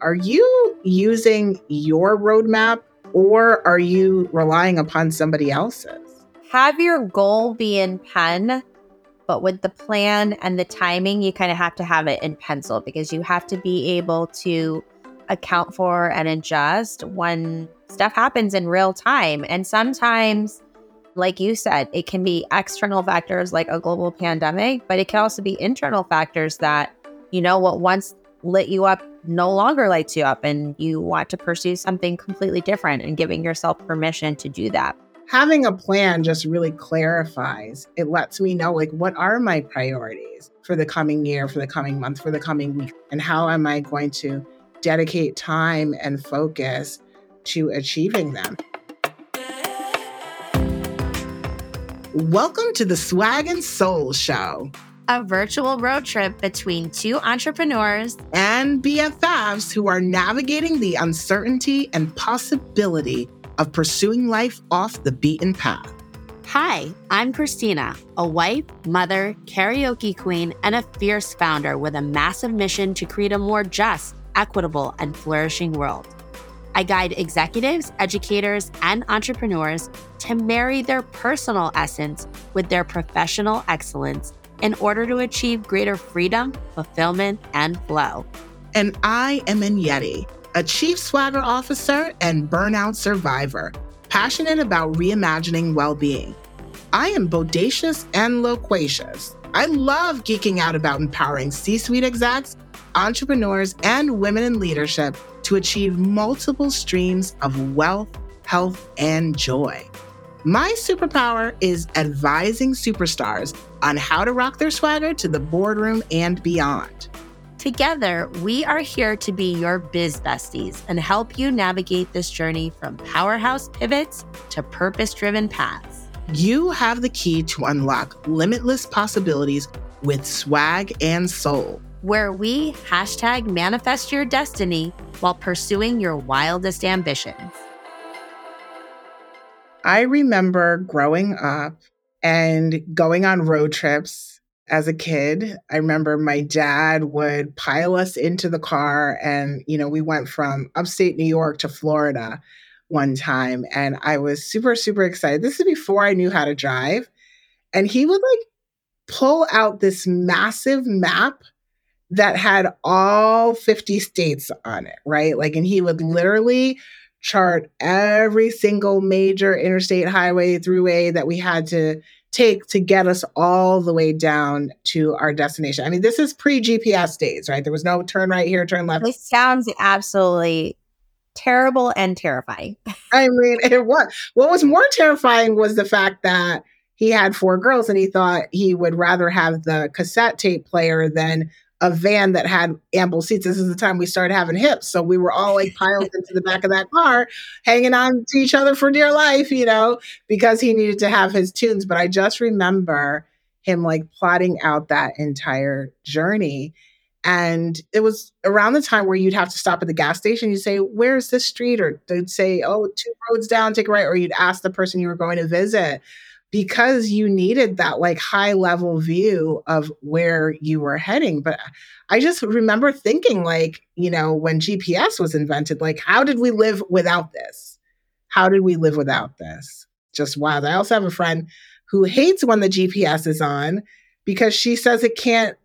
Are you using your roadmap or are you relying upon somebody else's? Have your goal be in pen, but with the plan and the timing, you kind of have to have it in pencil because you have to be able to account for and adjust when stuff happens in real time. And sometimes, like you said, it can be external factors like a global pandemic, but it can also be internal factors that, you know, what once lit you up no longer lights you up and you want to pursue something completely different and giving yourself permission to do that. Having a plan just really clarifies. It lets me know like what are my priorities for the coming year, for the coming month, for the coming week, and how am I going to dedicate time and focus to achieving them. Welcome to the Swag and Soul Show, a virtual road trip between two entrepreneurs and BFFs who are navigating the uncertainty and possibility of pursuing life off the beaten path. Hi, I'm Christina, a wife, mother, karaoke queen, and a fierce founder with a massive mission to create a more just, equitable, and flourishing world. I guide executives, educators, and entrepreneurs to marry their personal essence with their professional excellence in order to achieve greater freedom, fulfillment, and flow. And I am Yeti, a chief swagger officer and burnout survivor, passionate about reimagining well being. I am bodacious and loquacious. I love geeking out about empowering C suite execs entrepreneurs, and women in leadership to achieve multiple streams of wealth, health, and joy. My superpower is advising superstars on how to rock their swagger to the boardroom and beyond. Together, we are here to be your biz besties and help you navigate this journey from powerhouse pivots to purpose driven paths. You have the key to unlock limitless possibilities with swag and soul where we hashtag manifest your destiny while pursuing your wildest ambitions. I remember growing up and going on road trips as a kid. I remember my dad would pile us into the car, and, you know, we went from upstate New York to Florida one time. And I was super, super excited. This is before I knew how to drive. And he would like pull out this massive map that had all 50 states on it, right? Like, and he would literally chart every single major interstate highway, throughway that we had to take to get us all the way down to our destination. I mean, this is pre GPS days, right? There was no turn right here, turn left. This sounds absolutely terrible and terrifying. I mean, it was. What was more terrifying was the fact that he had four girls and he thought he would rather have the cassette tape player than a van that had ample seats. This is the time we started having hips. So we were all like piled into the back of that car, hanging on to each other for dear life, you know, because he needed to have his tunes. But I just remember him like plotting out that entire journey. And it was around the time where you'd have to stop at the gas station. You'd say, Where's this street? Or they'd say, Oh, two roads down, take a right. Or you'd ask the person you were going to visit because you needed that like high level view of where you were heading. But I just remember thinking, like, you know, when GPS was invented, like, how did we live without this? How did we live without this? Just wild. I also have a friend who hates when the GPS is on because she says it can't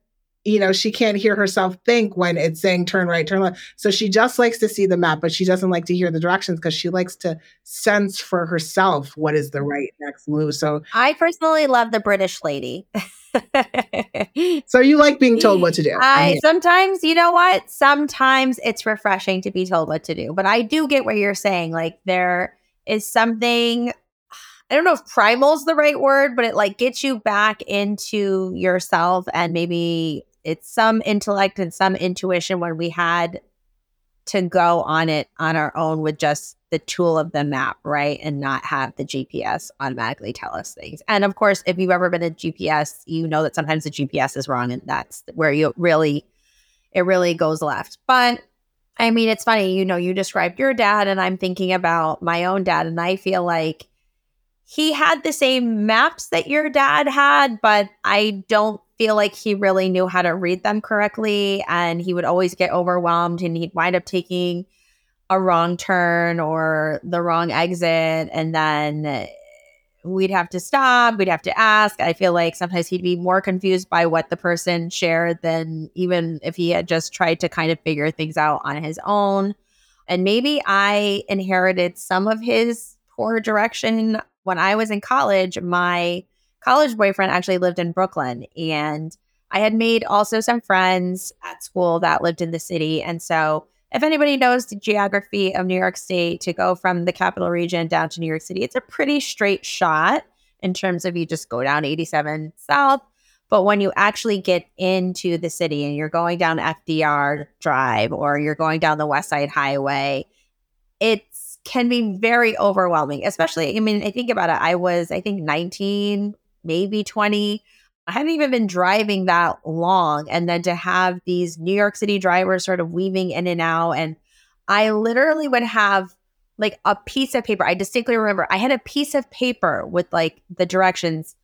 you know, she can't hear herself think when it's saying turn right, turn left. So she just likes to see the map, but she doesn't like to hear the directions because she likes to sense for herself what is the right next move. So I personally love the British lady. so you like being told what to do? I sometimes, you know what? Sometimes it's refreshing to be told what to do, but I do get what you're saying. Like there is something I don't know if primal is the right word, but it like gets you back into yourself and maybe it's some intellect and some intuition when we had to go on it on our own with just the tool of the map, right? And not have the GPS automatically tell us things. And of course, if you've ever been a GPS, you know that sometimes the GPS is wrong and that's where you really, it really goes left. But I mean, it's funny, you know, you described your dad, and I'm thinking about my own dad, and I feel like he had the same maps that your dad had, but I don't feel like he really knew how to read them correctly. And he would always get overwhelmed and he'd wind up taking a wrong turn or the wrong exit. And then we'd have to stop, we'd have to ask. I feel like sometimes he'd be more confused by what the person shared than even if he had just tried to kind of figure things out on his own. And maybe I inherited some of his poor direction. When I was in college, my college boyfriend actually lived in Brooklyn and I had made also some friends at school that lived in the city. And so if anybody knows the geography of New York State, to go from the capital region down to New York City, it's a pretty straight shot in terms of you just go down 87 south. But when you actually get into the city and you're going down FDR Drive or you're going down the West Side Highway, it can be very overwhelming, especially, I mean, I think about it. I was, I think, 19, maybe 20 I haven't even been driving that long. And then to have these New York City drivers sort of weaving in and out. And I literally would have like a piece of paper. I distinctly remember I had a piece of paper with like the directions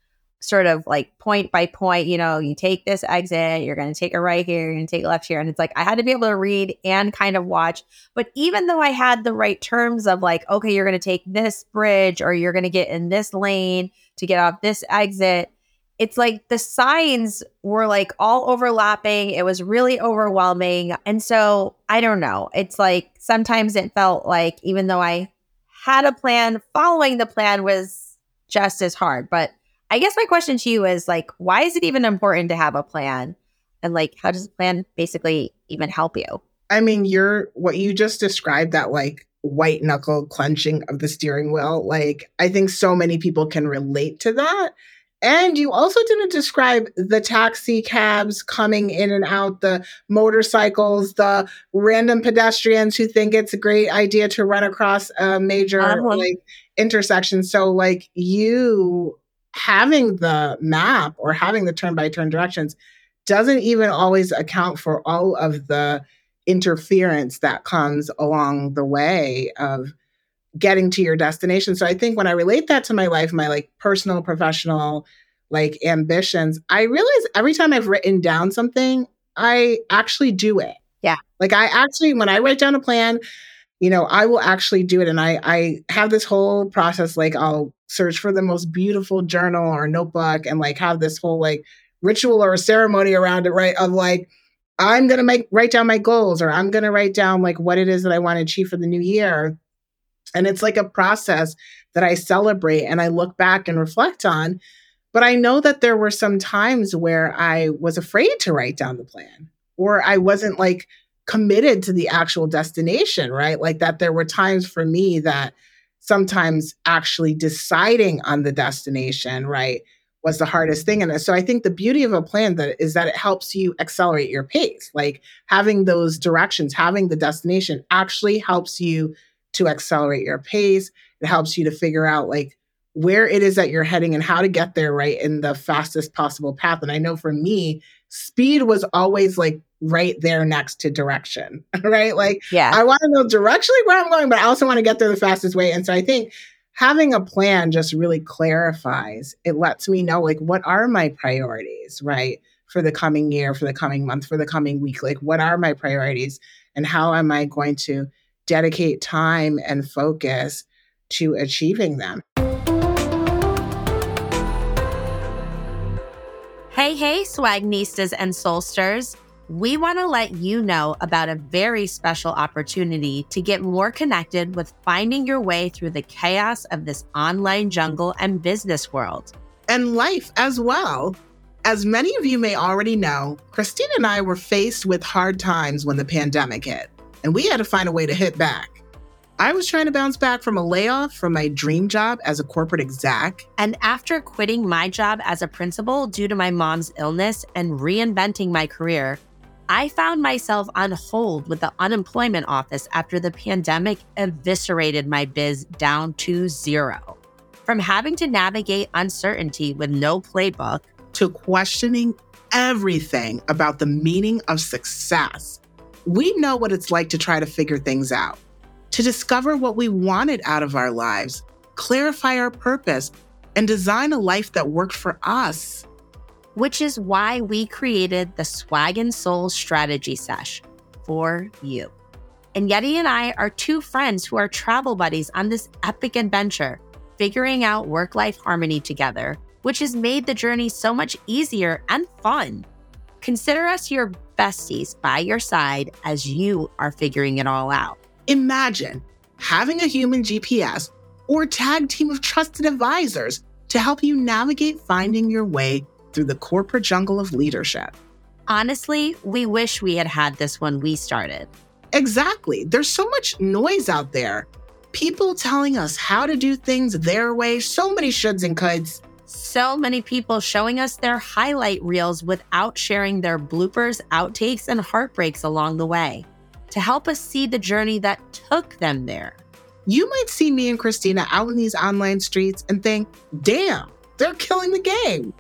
sort of like point by point, you know, you take this exit, you're going to take a right here, you're going to take left here. And it's like I had to be able to read and kind of watch. But even though I had the right terms of like, okay, you're going to take this bridge or you're going to get in this lane to get off this exit, it's like the signs were like all overlapping. It was really overwhelming. And so I don't know. It's like sometimes it felt like even though I had a plan, following the plan was just as hard. But I guess my question to you is like, why is it even important to have a plan? And like, how does a plan basically even help you? I mean, you're what you just described that like white knuckle clenching of the steering wheel. Like, I think so many people can relate to that and you also didn't describe the taxi cabs coming in and out, the motorcycles, the random pedestrians who think it's a great idea to run across a major uh-huh. like intersection. So like you having the map or having the turn by turn directions doesn't even always account for all of the interference that comes along the way of getting to your destination. So I think when I relate that to my life, my like personal, professional, like ambitions, I realize every time I've written down something, I actually do it. Yeah. Like I actually, when I write down a plan, you know, I will actually do it. And I I have this whole process, like I'll search for the most beautiful journal or notebook and like have this whole like ritual or a ceremony around it, right? Of like, I'm gonna make write down my goals or I'm gonna write down like what it is that I want to achieve for the new year. And it's like a process that I celebrate and I look back and reflect on. But I know that there were some times where I was afraid to write down the plan or I wasn't like committed to the actual destination, right? Like that there were times for me that sometimes actually deciding on the destination, right, was the hardest thing. And so I think the beauty of a plan that is that it helps you accelerate your pace. Like having those directions, having the destination actually helps you to accelerate your pace. It helps you to figure out like where it is that you're heading and how to get there right in the fastest possible path. And I know for me, speed was always like right there next to direction, right? Like, yeah, I want to know directionally where I'm going, but I also want to get there the fastest way. And so I think having a plan just really clarifies, it lets me know like what are my priorities, right? For the coming year, for the coming month, for the coming week, like what are my priorities and how am I going to dedicate time and focus to achieving them. Hey, hey, Swagnistas and Soulsters. We want to let you know about a very special opportunity to get more connected with finding your way through the chaos of this online jungle and business world. And life as well. As many of you may already know, Christine and I were faced with hard times when the pandemic hit and we had to find a way to hit back. I was trying to bounce back from a layoff from my dream job as a corporate exec. And after quitting my job as a principal due to my mom's illness and reinventing my career, I found myself on hold with the unemployment office after the pandemic eviscerated my biz down to zero. From having to navigate uncertainty with no playbook to questioning everything about the meaning of success we know what it's like to try to figure things out, to discover what we wanted out of our lives, clarify our purpose, and design a life that worked for us. Which is why we created the Swag and Soul Strategy Sesh for you. And Yeti and I are two friends who are travel buddies on this epic adventure, figuring out work life harmony together, which has made the journey so much easier and fun. Consider us your besties by your side as you are figuring it all out. Imagine having a human GPS or tag team of trusted advisors to help you navigate finding your way through the corporate jungle of leadership. Honestly, we wish we had had this when we started. Exactly. There's so much noise out there. People telling us how to do things their way, so many shoulds and coulds. So many people showing us their highlight reels without sharing their bloopers, outtakes, and heartbreaks along the way to help us see the journey that took them there. You might see me and Christina out in these online streets and think, damn, they're killing the game.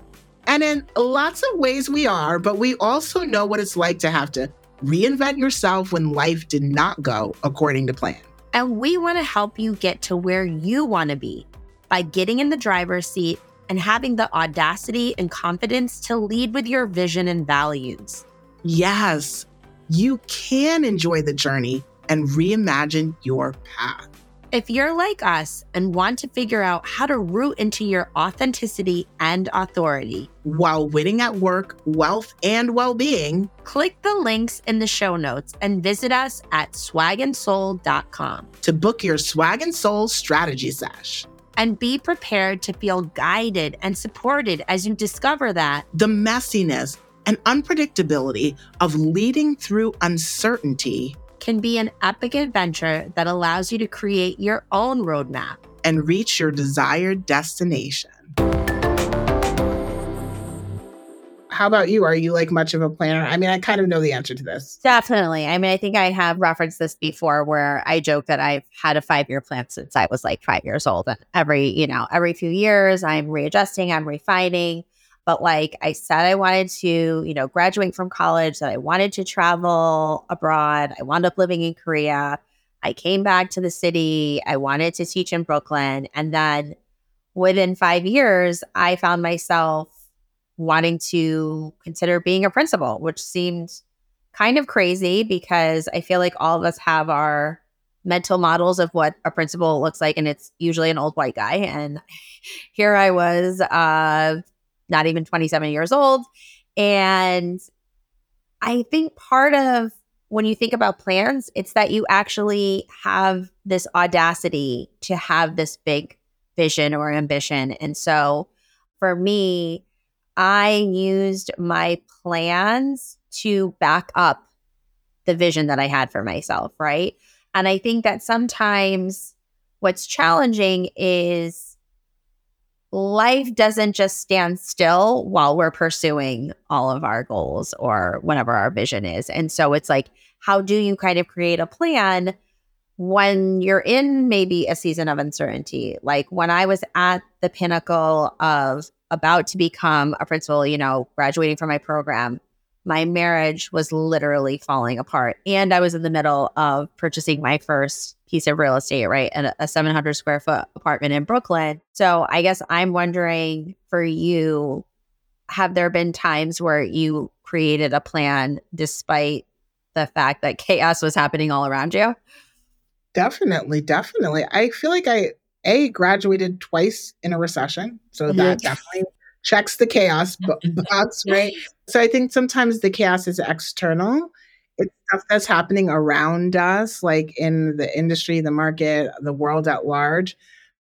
And in lots of ways, we are, but we also know what it's like to have to reinvent yourself when life did not go according to plan. And we want to help you get to where you want to be by getting in the driver's seat and having the audacity and confidence to lead with your vision and values. Yes, you can enjoy the journey and reimagine your path. If you're like us and want to figure out how to root into your authenticity and authority while winning at work, wealth, and well being, click the links in the show notes and visit us at swagandsoul.com to book your Swag and Soul strategy sesh. And be prepared to feel guided and supported as you discover that the messiness and unpredictability of leading through uncertainty can be an epic adventure that allows you to create your own roadmap and reach your desired destination. How about you? Are you like much of a planner? I mean, I kind of know the answer to this. Definitely. I mean, I think I have referenced this before where I joke that I've had a five year plan since I was like five years old. And every, you know, every few years I'm readjusting, I'm refining. But like I said, I wanted to, you know, graduate from college, that I wanted to travel abroad. I wound up living in Korea. I came back to the city. I wanted to teach in Brooklyn. And then within five years, I found myself wanting to consider being a principal, which seemed kind of crazy because I feel like all of us have our mental models of what a principal looks like, and it's usually an old white guy. And here I was, uh, not even 27 years old. And I think part of when you think about plans, it's that you actually have this audacity to have this big vision or ambition. And so for me, I used my plans to back up the vision that I had for myself, right? And I think that sometimes what's challenging is life doesn't just stand still while we're pursuing all of our goals or whatever our vision is. And so it's like, how do you kind of create a plan when you're in maybe a season of uncertainty? Like when I was at the pinnacle of about to become a principal, you know, graduating from my program, my marriage was literally falling apart. And I was in the middle of purchasing my first piece of real estate, right? And a 700 square foot apartment in Brooklyn. So I guess I'm wondering for you, have there been times where you created a plan despite the fact that chaos was happening all around you? Definitely, definitely. I feel like I a graduated twice in a recession, so mm-hmm. that definitely checks the chaos box, right? So I think sometimes the chaos is external it's stuff that's happening around us, like in the industry, the market, the world at large.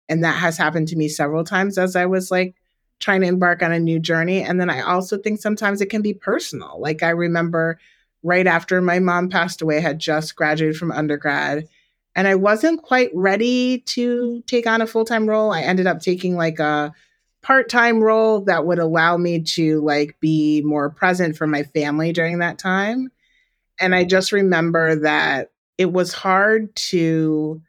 And that has happened to me several times as I was like trying to embark on a new journey. And then I also think sometimes it can be personal. Like I remember right after my mom passed away, I had just graduated from undergrad and I wasn't quite ready to take on a full time role. I ended up taking like a part time role that would allow me to like be more present for my family during that time. And I just remember that it was hard to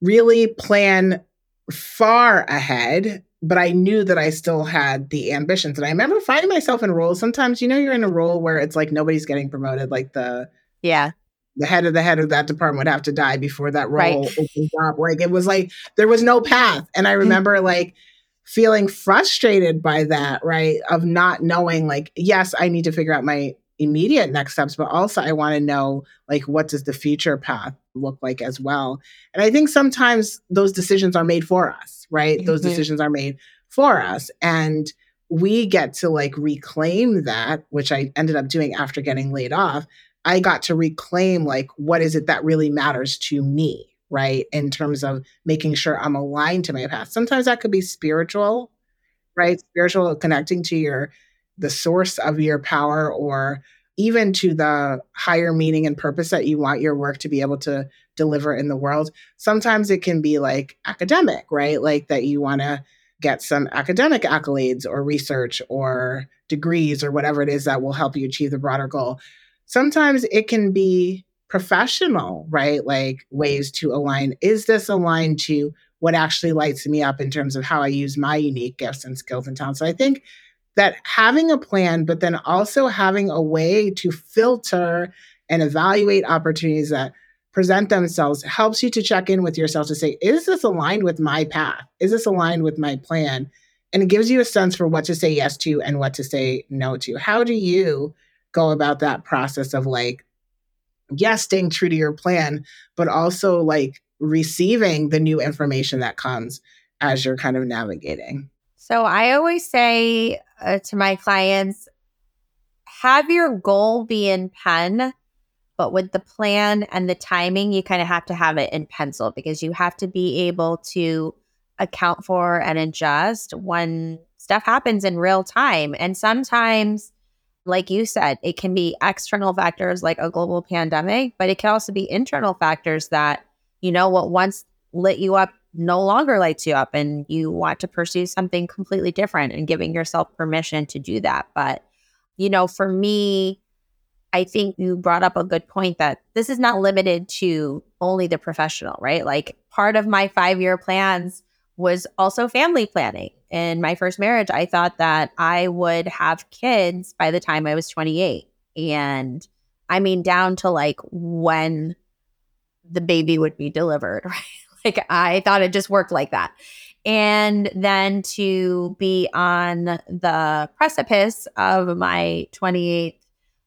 really plan far ahead, but I knew that I still had the ambitions. And I remember finding myself in roles. Sometimes, you know, you're in a role where it's like nobody's getting promoted, like the yeah the head of the head of that department would have to die before that role right. opens up. Like it was like there was no path. And I remember like feeling frustrated by that, right? Of not knowing, like, yes, I need to figure out my immediate next steps, but also I want to know, like, what does the future path look like as well? And I think sometimes those decisions are made for us, right? Mm-hmm. Those decisions are made for us. And we get to like reclaim that, which I ended up doing after getting laid off. I got to reclaim, like, what is it that really matters to me? Right? In terms of making sure I'm aligned to my path. Sometimes that could be spiritual, right? Spiritual connecting to your the source of your power or even to the higher meaning and purpose that you want your work to be able to deliver in the world. Sometimes it can be like academic, right? Like that you want to get some academic accolades or research or degrees or whatever it is that will help you achieve the broader goal. Sometimes it can be professional, right? Like ways to align. Is this aligned to what actually lights me up in terms of how I use my unique gifts and skills and talents? So I think that having a plan, but then also having a way to filter and evaluate opportunities that present themselves helps you to check in with yourself to say, is this aligned with my path? Is this aligned with my plan? And it gives you a sense for what to say yes to and what to say no to. How do you go about that process of like yes, staying true to your plan, but also like receiving the new information that comes as you're kind of navigating. So I always say uh, to my clients, have your goal be in pen, but with the plan and the timing, you kind of have to have it in pencil because you have to be able to account for and adjust when stuff happens in real time. And sometimes like you said, it can be external factors like a global pandemic, but it can also be internal factors that, you know, what once lit you up no longer lights you up and you want to pursue something completely different and giving yourself permission to do that. But, you know, for me, I think you brought up a good point that this is not limited to only the professional, right? Like part of my five year plans was also family planning. In my first marriage, I thought that I would have kids by the time I was 28. And I mean, down to like when the baby would be delivered, right? Like I thought it just worked like that. And then to be on the precipice of my 28th,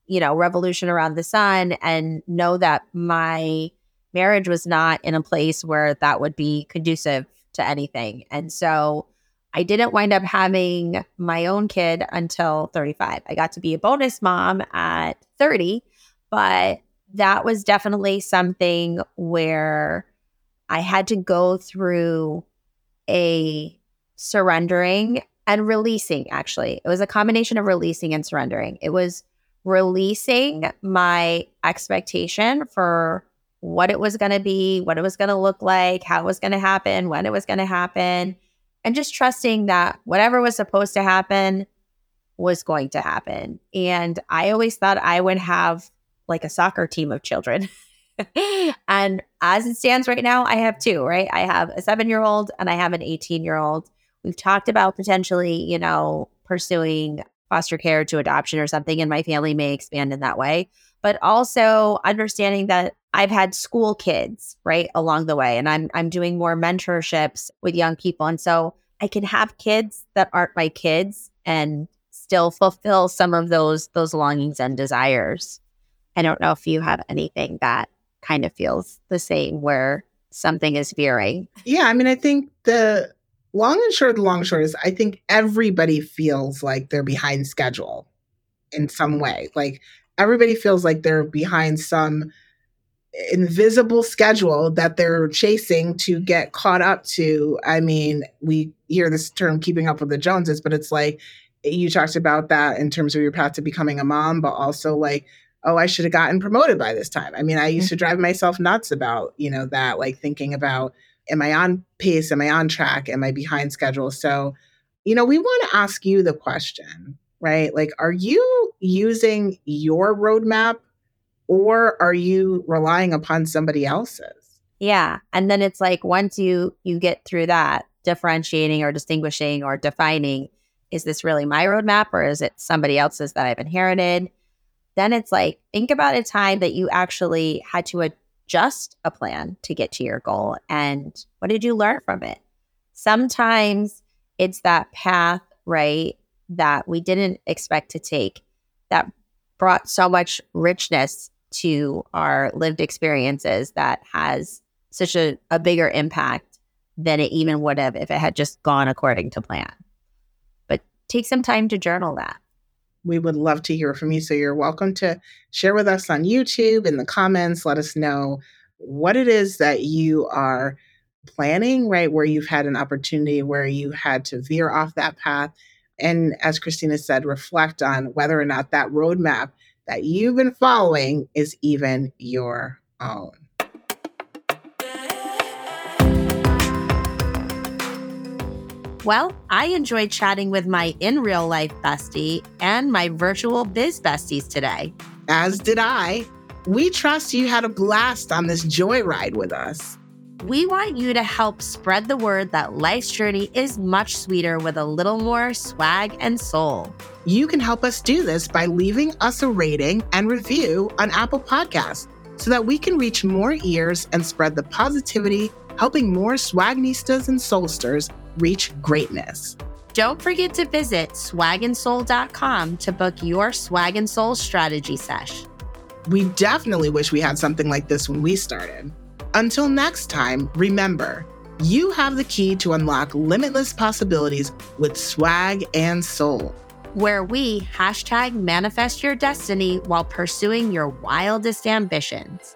you know, revolution around the sun and know that my marriage was not in a place where that would be conducive to anything. And so I didn't wind up having my own kid until 35. I got to be a bonus mom at 30, but that was definitely something where I had to go through a surrendering and releasing, actually. It was a combination of releasing and surrendering. It was releasing my expectation for what it was going to be, what it was going to look like, how it was going to happen, when it was going to happen, and just trusting that whatever was supposed to happen was going to happen. And I always thought I would have like a soccer team of children. and as it stands right now, I have two, right? I have a seven year old and I have an 18 year old. We've talked about potentially, you know, pursuing foster care to adoption or something, and my family may expand in that way. But also understanding that I've had school kids, right, along the way and I'm I'm doing more mentorships with young people and so I can have kids that aren't my kids and still fulfill some of those those longings and desires. I don't know if you have anything that kind of feels the same where something is veering. Yeah, I mean I think the long and short the long and short is I think everybody feels like they're behind schedule in some way. Like everybody feels like they're behind some invisible schedule that they're chasing to get caught up to. I mean, we hear this term keeping up with the Joneses, but it's like you talked about that in terms of your path to becoming a mom, but also like, oh, I should have gotten promoted by this time. I mean, I used to drive mm-hmm. myself nuts about, you know, that, like thinking about, am I on pace? Am I on track? Am I behind schedule? So, you know, we want to ask you the question, right? Like, are you using your roadmap or are you relying upon somebody else's? Yeah. And then it's like once you you get through that differentiating or distinguishing or defining is this really my roadmap or is it somebody else's that I've inherited? Then it's like think about a time that you actually had to adjust a plan to get to your goal and what did you learn from it? Sometimes it's that path, right, that we didn't expect to take that brought so much richness to our lived experiences that has such a, a bigger impact than it even would have if it had just gone according to plan. But take some time to journal that. We would love to hear from you. So you're welcome to share with us on YouTube in the comments. Let us know what it is that you are planning, right? Where you've had an opportunity where you had to veer off that path. And as Christina said, reflect on whether or not that roadmap that you've been following is even your own. Well, I enjoyed chatting with my in real life bestie and my virtual biz besties today. As did I. We trust you had a blast on this joyride with us. We want you to help spread the word that life's journey is much sweeter with a little more swag and soul. You can help us do this by leaving us a rating and review on Apple Podcasts so that we can reach more ears and spread the positivity, helping more swagnistas and soulsters reach greatness. Don't forget to visit swagandsoul.com to book your swag and soul strategy sesh. We definitely wish we had something like this when we started. Until next time, remember, you have the key to unlock limitless possibilities with swag and soul. Where we hashtag manifest your destiny while pursuing your wildest ambitions.